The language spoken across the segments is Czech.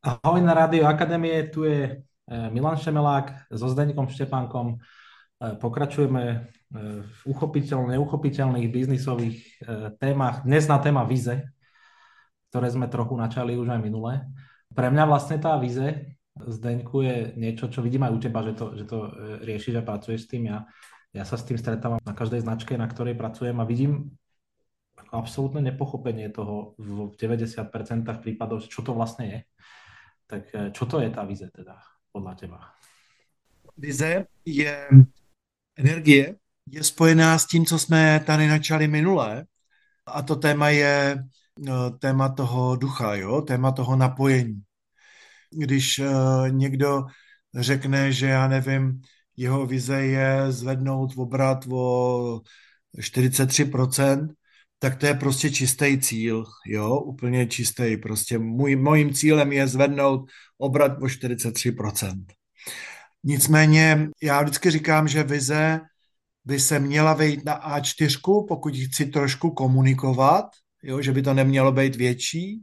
Ahoj na Rádio Akadémie, tu je e, Milan Šemelák so Zdeňkom Štepánkom. E, pokračujeme e, v uchopiteľných, neuchopiteľných biznisových témach. Dnes na téma vize, ktoré sme trochu načali už aj minule. Pre mňa vlastne tá vize, Zdeňku, je niečo, čo vidím aj u teba, že to, že to riešiš a pracuješ s tým. Ja, ja sa s tým stretávam na každej značke, na ktorej pracujem a vidím absolútne nepochopenie toho v 90% prípadov, čo to vlastne je. Tak eh, čo to je ta vize teda podle teba? Vize je energie, je spojená s tím, co jsme tady načali minule. A to téma je no, téma toho ducha, jo? téma toho napojení. Když uh, někdo řekne, že já nevím, jeho vize je zvednout obrat o 43%, tak to je prostě čistý cíl, jo, úplně čistý. Prostě můj, mojím cílem je zvednout obrat o 43%. Nicméně já vždycky říkám, že vize by se měla vejít na A4, pokud chci trošku komunikovat, jo, že by to nemělo být větší.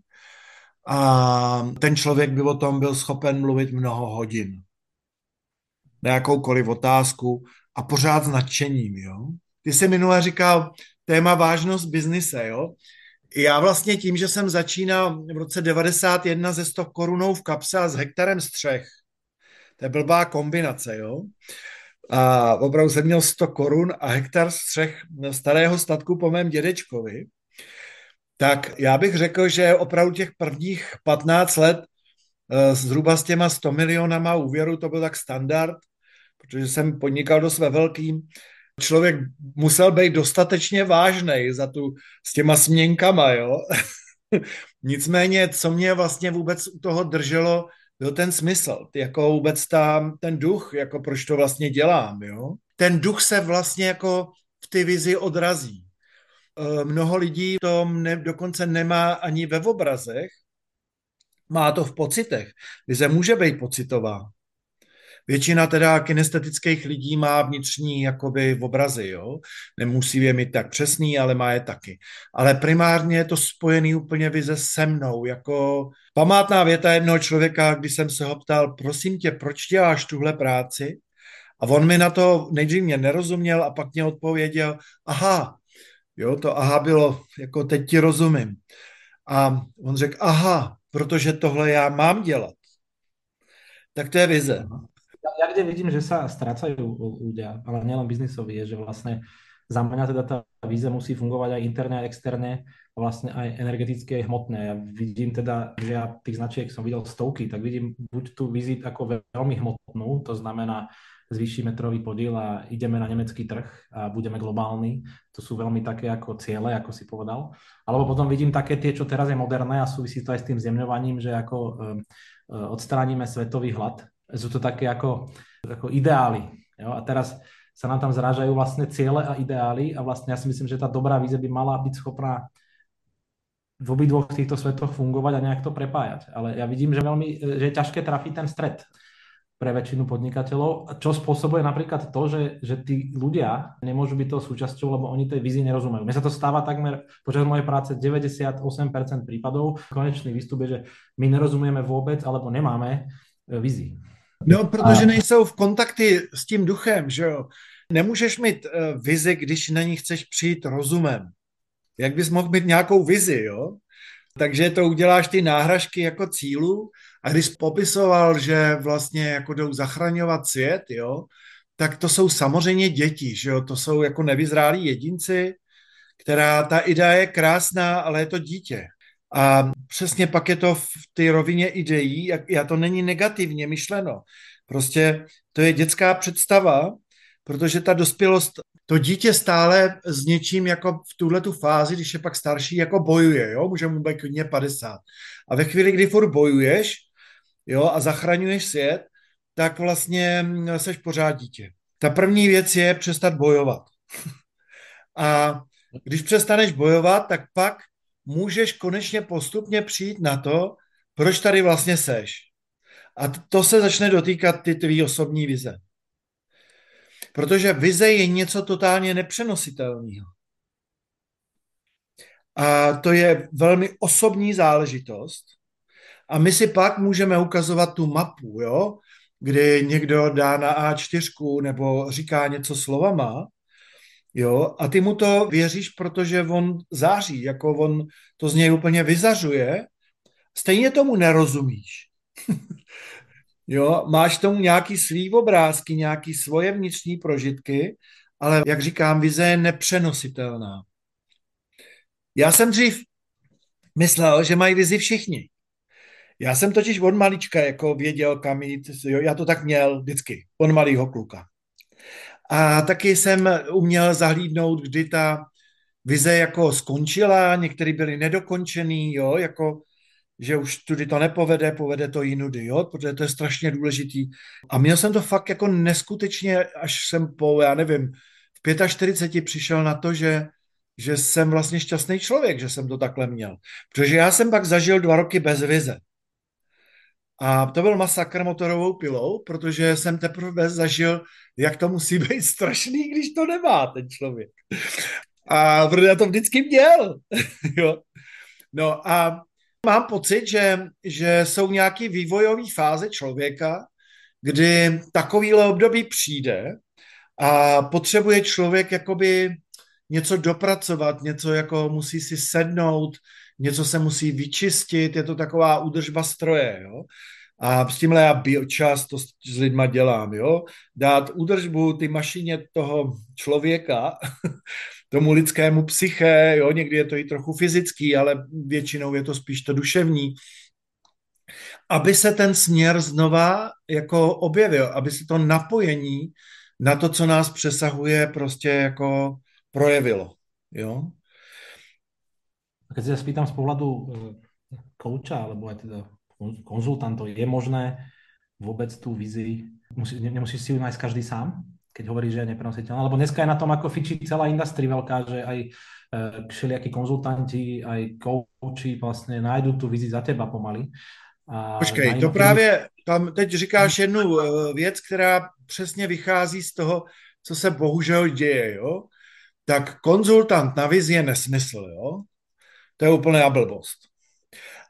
A ten člověk by o tom byl schopen mluvit mnoho hodin. Na jakoukoliv otázku a pořád s nadšením. Jo. Ty jsi minule říkal, téma vážnost biznise, jo. Já vlastně tím, že jsem začínal v roce 91 ze 100 korunou v kapse a s hektarem střech, to je blbá kombinace, jo. A opravdu jsem měl 100 korun a hektar střech starého statku po mém dědečkovi. Tak já bych řekl, že opravdu těch prvních 15 let eh, zhruba s těma 100 milionama úvěru to byl tak standard, protože jsem podnikal dost ve velkým člověk musel být dostatečně vážný za tu, s těma směnkama, jo. Nicméně, co mě vlastně vůbec u toho drželo, byl ten smysl, jako vůbec ta, ten duch, jako proč to vlastně dělám, jo. Ten duch se vlastně jako v ty vizi odrazí. E, mnoho lidí to ne, dokonce nemá ani ve obrazech, má to v pocitech. Vize může být pocitová. Většina teda kinestetických lidí má vnitřní jakoby obrazy, jo. Nemusí je mít tak přesný, ale má je taky. Ale primárně je to spojený úplně vize se mnou, jako památná věta jednoho člověka, když jsem se ho ptal, prosím tě, proč děláš tuhle práci? A on mi na to nejdřív mě nerozuměl a pak mě odpověděl, aha, jo, to aha bylo, jako teď ti rozumím. A on řekl, aha, protože tohle já mám dělat. Tak to je vize ja kde vidím, že sa strácajú ľudia, ale nielen biznisoví, je, že vlastne za mňa teda tá víza musí fungovať aj interne, aj externe, a vlastne aj energeticky, aj hmotné. Ja vidím teda, že ja tých značiek som videl stovky, tak vidím buď tú vizit ako veľmi hmotnú, to znamená zvýši metrový podiel a ideme na nemecký trh a budeme globálni. To sú veľmi také ako ciele, ako si povedal. Alebo potom vidím také tie, čo teraz je moderné a súvisí to aj s tým zjemňovaním, že ako um, svetový hlad, sú to také ako, ako ideály. Jo? A teraz sa nám tam zrážajú vlastne ciele a ideály a vlastne ja si myslím, že tá dobrá víze by mala byť schopná v obidvoch týchto svetoch fungovať a nejak to prepájať. Ale ja vidím, že, veľmi, že je ťažké trafiť ten stred pre väčšinu podnikateľov, čo spôsobuje napríklad to, že, že tí ľudia nemôžu byť toho súčasťou, lebo oni tej vízii nerozumejú. Mne sa to stáva takmer počas mojej práce 98% prípadov. Konečný výstup je, že my nerozumieme vôbec alebo nemáme vízii. No, protože a... nejsou v kontakty s tím duchem, že jo. Nemůžeš mít uh, vizi, když na ní chceš přijít rozumem. Jak bys mohl mít nějakou vizi, jo? Takže to uděláš ty náhražky jako cílu a když popisoval, že vlastně jako jdou zachraňovat svět, jo, tak to jsou samozřejmě děti, že jo, to jsou jako nevyzrálí jedinci, která ta idea je krásná, ale je to dítě. A přesně pak je to v té rovině ideí, a to není negativně myšleno. Prostě to je dětská představa, protože ta dospělost, to dítě stále s něčím jako v tuhle tu fázi, když je pak starší, jako bojuje, jo, může mu být klidně 50. A ve chvíli, kdy furt bojuješ, jo, a zachraňuješ svět, tak vlastně seš pořád dítě. Ta první věc je přestat bojovat. a když přestaneš bojovat, tak pak můžeš konečně postupně přijít na to, proč tady vlastně seš. A to se začne dotýkat ty tvý osobní vize. Protože vize je něco totálně nepřenositelného. A to je velmi osobní záležitost. A my si pak můžeme ukazovat tu mapu, jo, kdy někdo dá na A4 nebo říká něco slovama, jo, a ty mu to věříš, protože on září, jako on to z něj úplně vyzařuje, stejně tomu nerozumíš. jo, máš tomu nějaký svý obrázky, nějaký svoje vnitřní prožitky, ale jak říkám, vize je nepřenositelná. Já jsem dřív myslel, že mají vizi všichni. Já jsem totiž od malička jako věděl, kam jít. Jo, já to tak měl vždycky, od malého kluka. A taky jsem uměl zahlídnout, kdy ta vize jako skončila, některý byly nedokončený, jo, jako že už tudy to nepovede, povede to jinudy, jo, protože to je strašně důležitý. A měl jsem to fakt jako neskutečně, až jsem po, já nevím, v 45 přišel na to, že, že jsem vlastně šťastný člověk, že jsem to takhle měl. Protože já jsem pak zažil dva roky bez vize. A to byl masakr motorovou pilou, protože jsem teprve zažil, jak to musí být strašný, když to nemá ten člověk. A protože já to vždycky měl. jo. No a mám pocit, že, že jsou nějaké vývojové fáze člověka, kdy takovýhle období přijde a potřebuje člověk jakoby něco dopracovat, něco jako musí si sednout, něco se musí vyčistit, je to taková údržba stroje, jo. A s tímhle já biočas to s lidma dělám, jo. Dát údržbu ty mašině toho člověka, tomu lidskému psyché, jo, někdy je to i trochu fyzický, ale většinou je to spíš to duševní, aby se ten směr znova jako objevil, aby se to napojení na to, co nás přesahuje, prostě jako projevilo, jo. Keď sa spýtam z pohľadu kouča, eh, alebo aj teda konzultantov, je možné vôbec tú vizi, musí, nemusíš si ju nájsť každý sám, keď hovorí, že je neprenositeľná, lebo dneska je na tom ako fičí celá industria veľká, že aj e, všelijakí konzultanti, aj kouči vlastne nájdú tú vizi za teba pomaly. A Počkej, to právě, tam teď říkáš jednu e, věc, která přesně vychází z toho, co se bohužel děje, jo? Tak konzultant na vizi je nesmysl, jo? To je úplná blbost.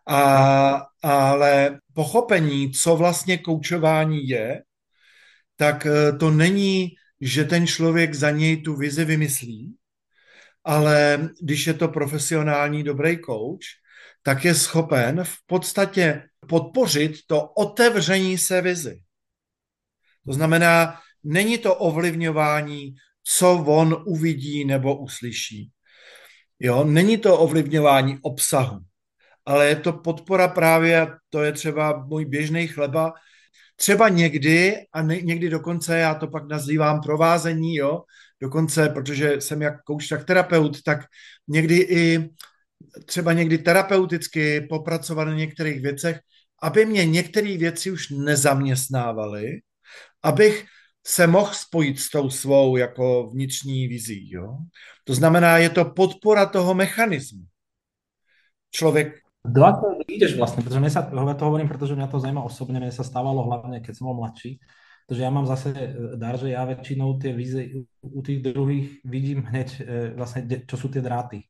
A, ale pochopení, co vlastně koučování je, tak eh, to není, že ten člověk za něj tu vizi vymyslí, ale když je to profesionální dobrý coach, tak je schopen v podstatě podpořit to otevření se vizi. To znamená, není to ovlivňování, co on uvidí nebo uslyší. Jo? Není to ovlivňování obsahu, ale je to podpora právě, to je třeba můj běžný chleba, třeba někdy, a ne, někdy dokonce, já to pak nazývám provázení, jo, dokonce, protože jsem jak kouč, tak terapeut, tak někdy i třeba někdy terapeuticky popracovat na některých věcech, aby mě některé věci už nezaměstnávaly, abych se mohl spojit s tou svou jako vnitřní vizí. Jo? To znamená, je to podpora toho mechanismu. Člověk do akého ideš vlastne? Pretože mne sa, to hovorím, pretože mňa to zaujíma osobne, mne sa stávalo hlavne, keď som bol mladší, pretože ja mám zase e, dar, že ja väčšinou tie vízy u tých druhých vidím hneď e, vlastne, čo sú tie dráty.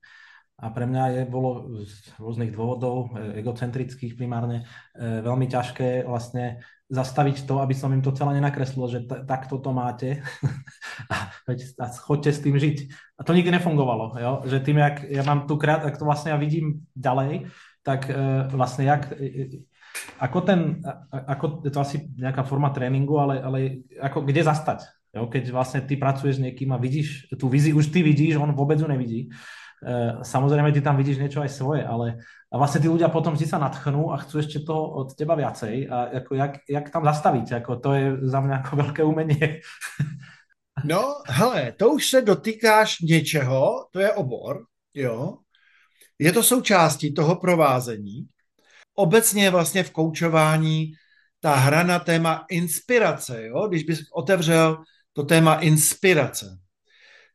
A pre mňa je, bolo z rôznych dôvodov, e, egocentrických primárne, veľmi ťažké vlastne zastaviť to, aby som im to celé nenakreslil, že takto to máte a, chodte s tým žiť. A to nikdy nefungovalo, jo? že tým, jak ja mám tu krát, jak to vlastne ja vidím ďalej, tak uh, vlastne jak, ako ten, ako, je to asi nejaká forma tréninku, ale, ale ako kde zastať? Jo? Keď vlastne ty pracuješ s niekým a vidíš tú vizi, už ty vidíš, on vôbec ju nevidí. Uh, samozrejme, ty tam vidíš niečo aj svoje, ale a vlastne tí ľudia potom si sa natchnú a chcú ešte toho od teba viacej a ako jak, jak tam zastaviť, ako to je za mňa ako veľké umenie. No, hele, to už se dotýkáš něčeho, to je obor, jo, je to součástí toho provázení. Obecně vlastně v koučování ta hra na téma inspirace, jo? když bys otevřel to téma inspirace,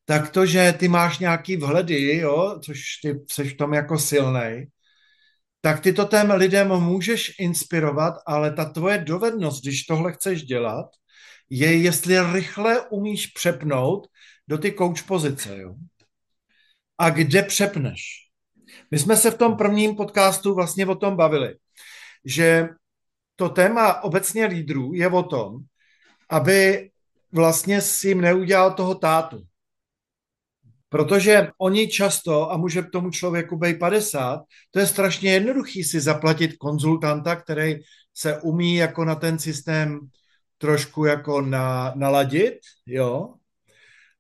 tak to, že ty máš nějaký vhledy, jo? což ty jsi v tom jako silnej, tak ty to tém lidem můžeš inspirovat, ale ta tvoje dovednost, když tohle chceš dělat, je, jestli rychle umíš přepnout do ty coach pozice. Jo? A kde přepneš? My jsme se v tom prvním podcastu vlastně o tom bavili, že to téma obecně lídrů je o tom, aby vlastně si jim neudělal toho tátu. Protože oni často, a může tomu člověku být 50, to je strašně jednoduchý si zaplatit konzultanta, který se umí jako na ten systém trošku jako na, naladit, jo.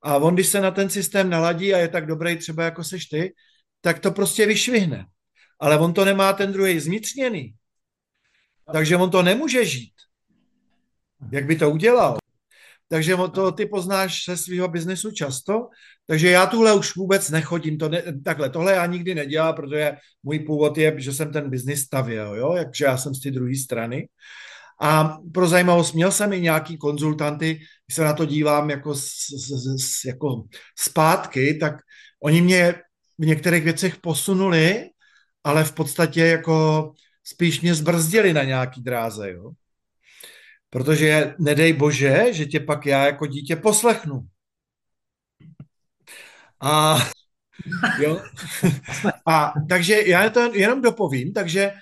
A on, když se na ten systém naladí a je tak dobrý třeba jako seš ty, tak to prostě vyšvihne. Ale on to nemá ten druhý zvnitřněný. Takže on to nemůže žít. Jak by to udělal? Takže to ty poznáš se svého biznesu často. Takže já tuhle už vůbec nechodím. To ne, takhle, tohle já nikdy nedělám, protože můj původ je, že jsem ten biznis stavěl, jo? takže já jsem z té druhé strany. A pro zajímavost, měl jsem i nějaký konzultanty, když se na to dívám jako, z, z, z, jako zpátky, tak oni mě v některých věcech posunuli, ale v podstatě jako spíš mě zbrzdili na nějaký dráze, jo. Protože nedej bože, že tě pak já jako dítě poslechnu. A jo. A takže já to jenom dopovím, takže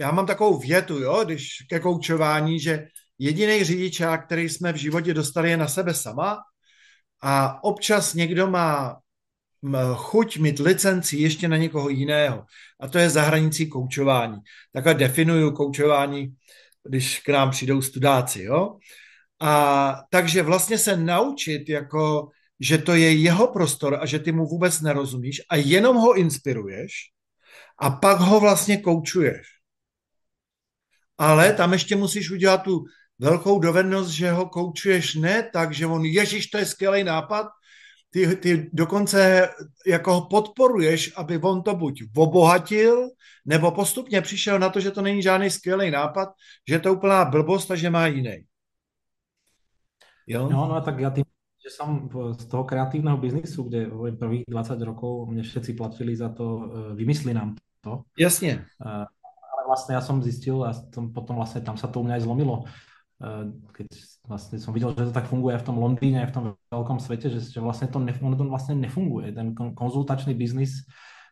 já mám takovou větu, jo, když ke koučování, že jediný řidičák, který jsme v životě dostali, je na sebe sama a občas někdo má chuť mít licenci ještě na někoho jiného. A to je za hranicí koučování. Takhle definuju koučování, když k nám přijdou studáci. Jo? A takže vlastně se naučit, jako, že to je jeho prostor a že ty mu vůbec nerozumíš a jenom ho inspiruješ a pak ho vlastně koučuješ. Ale tam ještě musíš udělat tu velkou dovednost, že ho koučuješ ne tak, že on, ježiš, to je skvělý nápad, ty, ty dokonce jako ho podporuješ, aby on to buď obohatil, nebo postupně přišel na to, že to není žádný skvělý nápad, že je to úplná blbost a že má jiný. Jo? No, no tak já tým, že jsem z toho kreatívneho biznisu, kde prvých 20 rokov mě všetci platili za to, e, vymysli nám to. Jasně. E, ale vlastně já jsem zjistil a potom vlastně tam se to u mě zlomilo, Eh, keď vlastne som videl, že to tak funguje v tom Londýne, v tom veľkom svete, že, že vlastne to, ne, ono to vlastne nefunguje. Ten konzultačný biznis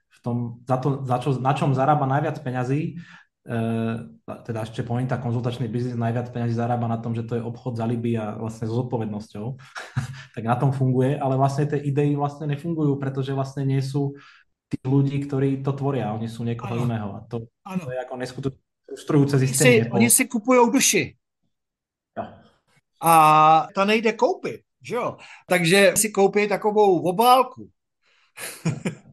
v tom, za to, za čo, na čom zarába najviac peňazí, e, teda ešte pointa, konzultačný biznis najviac peňazí zarába na tom, že to je obchod za liby a vlastne s zodpovednosťou, tak na tom funguje, ale vlastne tie idei vlastne nefungujú, pretože vlastne nie sú tí ľudí, ktorí to tvoria, oni sú niekoho ano. iného a to, ano. to je ako neskutočné frustrujúce zistenie. Si, oni si kupují duši. A ta nejde koupit, že jo? Takže si koupí takovou obálku.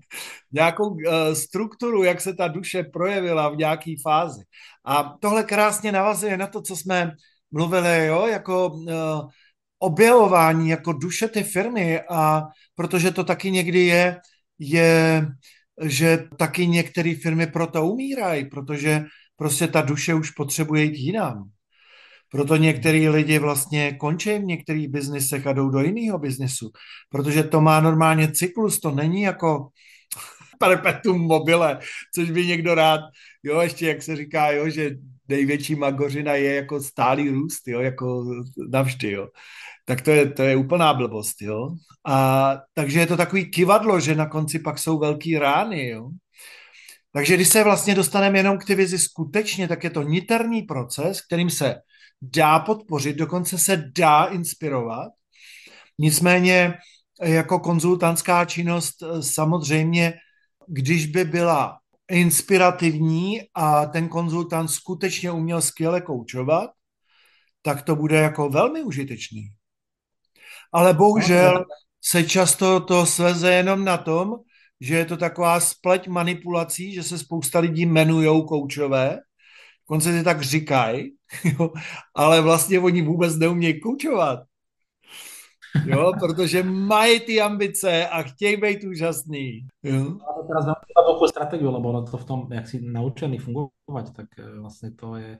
nějakou uh, strukturu, jak se ta duše projevila v nějaké fázi. A tohle krásně navazuje na to, co jsme mluvili, jo, jako uh, objevování jako duše ty firmy a protože to taky někdy je, je, že taky některé firmy proto umírají, protože prostě ta duše už potřebuje jít jinam. Proto některý lidi vlastně končí v některých biznisech a jdou do jiného biznisu, protože to má normálně cyklus, to není jako perpetuum mobile, což by někdo rád, jo, ještě jak se říká, jo, že největší magořina je jako stálý růst, jo, jako navždy, jo. Tak to je, to je úplná blbost, jo. A takže je to takový kivadlo, že na konci pak jsou velký rány, jo. Takže když se vlastně dostaneme jenom k ty vizi skutečně, tak je to niterný proces, kterým se dá podpořit, dokonce se dá inspirovat. Nicméně jako konzultantská činnost eh, samozřejmě, když by byla inspirativní a ten konzultant skutečně uměl skvěle koučovat, tak to bude jako velmi užitečný. Ale bohužel se často to sveze jenom na tom, že je to taková spleť manipulací, že se spousta lidí jmenujou koučové konce si tak říkají, ale vlastně oni vůbec neumějí koučovat. Jo, protože mají ty ambice a chtějí být úžasný. Jo. A to teraz veľkú stratégiu, lebo ono to v tom, jak si naučený fungovať, tak eh, vlastně to je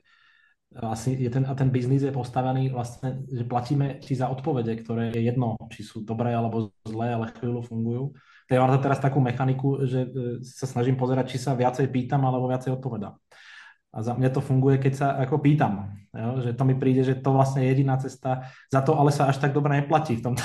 asi je ten, a ten biznis je postavený vlastně, že platíme si za odpovede, které je jedno, či sú dobré alebo zlé, ale chvíľu fungujú. To je teraz takú mechaniku, že eh, sa snažím pozerať, či sa viacej pýtam alebo viacej odpovedám. A za mňa to funguje, keď sa ako pýtam. Jo? Že to mi príde, že to vlastne je jediná cesta. Za to ale sa až tak dobre neplatí v tomto,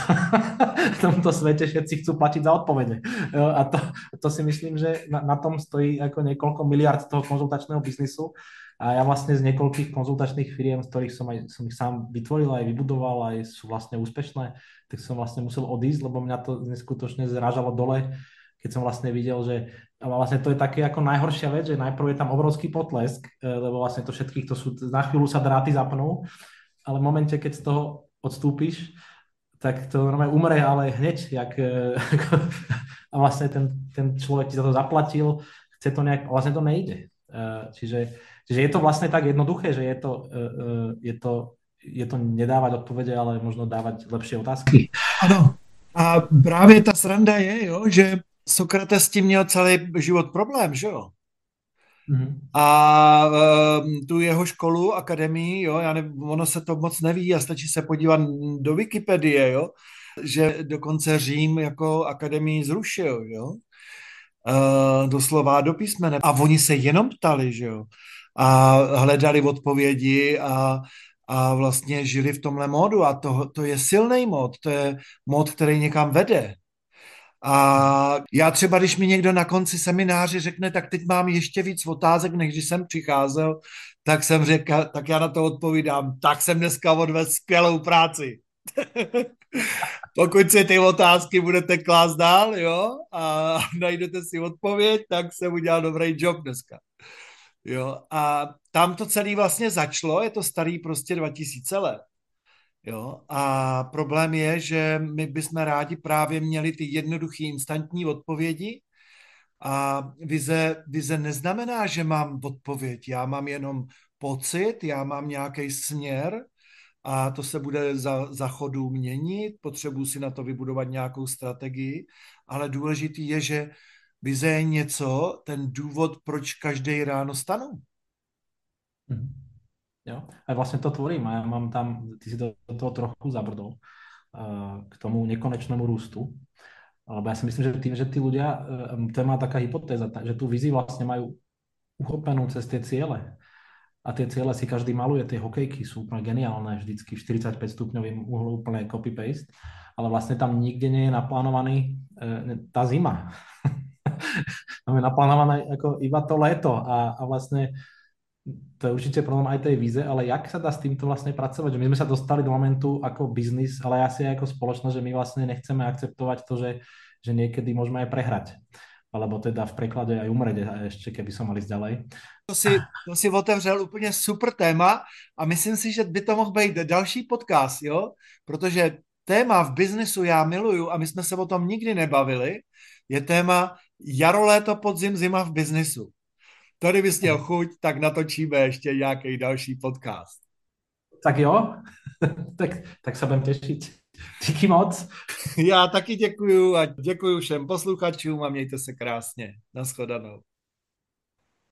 v tomto svete. Všetci chcú platiť za odpovede. Jo? A to, to si myslím, že na, na tom stojí ako niekoľko miliard toho konzultačného biznisu. A ja vlastne z niekoľkých konzultačných firiem, z ktorých som, aj, som ich sám vytvoril, aj vybudoval, aj sú vlastne úspešné, tak som vlastne musel odísť, lebo mňa to neskutočne zrážalo dole keď som vlastne videl, že vlastne to je také ako najhoršia vec, že najprv je tam obrovský potlesk, e, lebo vlastne to všetkých, to sú, na chvíľu sa dráty zapnú, ale v momente, keď z toho odstúpiš, tak to normálne umre, ale hneď, jak, e, a vlastne ten, ten človek ti za to zaplatil, chce to nejak, vlastne to nejde. E, čiže, čiže je to vlastne tak jednoduché, že je to, je to, je to nedávať odpovede, ale možno dávať lepšie otázky. Ano. A právě ta sranda je, jo, že Sokrates s tím měl celý život problém, že jo? Mm-hmm. A um, tu jeho školu, akademii, jo, já ne, ono se to moc neví a stačí se podívat do Wikipedie, jo, že dokonce Řím jako akademii zrušil, jo, uh, doslova do písmene. A oni se jenom ptali, že jo, a hledali odpovědi a, a vlastně žili v tomhle módu a to, to je silný mod, to je mod, který někam vede, a já třeba, když mi někdo na konci semináře řekne, tak teď mám ještě víc otázek, než když jsem přicházel, tak jsem řekl, tak já na to odpovídám, tak jsem dneska odvedl skvělou práci. Pokud si ty otázky budete klást dál, jo, a najdete si odpověď, tak jsem udělal dobrý job dneska. Jo, a tam to celé vlastně začalo, je to starý prostě 2000 let. Jo? A problém je, že my bychom rádi právě měli ty jednoduché instantní odpovědi a vize, vize neznamená, že mám odpověď. Já mám jenom pocit, já mám nějaký směr a to se bude za, za chodu měnit, potřebuji si na to vybudovat nějakou strategii, ale důležitý je, že vize je něco, ten důvod, proč každý ráno stanu. Mm-hmm. Jo? A vlastne to tvorím a ja mám tam, ty si do, do toho trochu zabrdol uh, k tomu nekonečnému růstu. Lebo ja si myslím, že tým, že tí ľudia, uh, to je má taká hypotéza, že tu vizi vlastne majú uchopenú cez tie ciele. A tie ciele si každý maluje, tie hokejky sú úplne geniálne, vždycky v 45 stupňovým uhlu úplne copy-paste, ale vlastne tam nikde nie je naplánovaný uh, tá zima. tam je naplánované ako iba to leto a, a vlastne to je určite problém aj tej víze, ale jak sa dá s týmto vlastne pracovať? Že my sme sa dostali do momentu ako biznis, ale asi aj ako spoločnosť, že my vlastne nechceme akceptovať to, že, že niekedy môžeme aj prehrať. Alebo teda v preklade aj umrieť ešte, keby som mali ďalej. To si, to si otevřel úplně super téma a myslím si, že by to mohl být další podcast, jo? Protože téma v biznesu já miluju a my jsme se o tom nikdy nebavili, je téma jaro, léto, podzim, zima v biznesu. Tady bys měl chuť, tak natočíme ještě nějaký další podcast. Tak jo, tak, tak se budem těšit. Díky moc. Já taky děkuju a děkuju všem posluchačům a mějte se krásně. Naschledanou.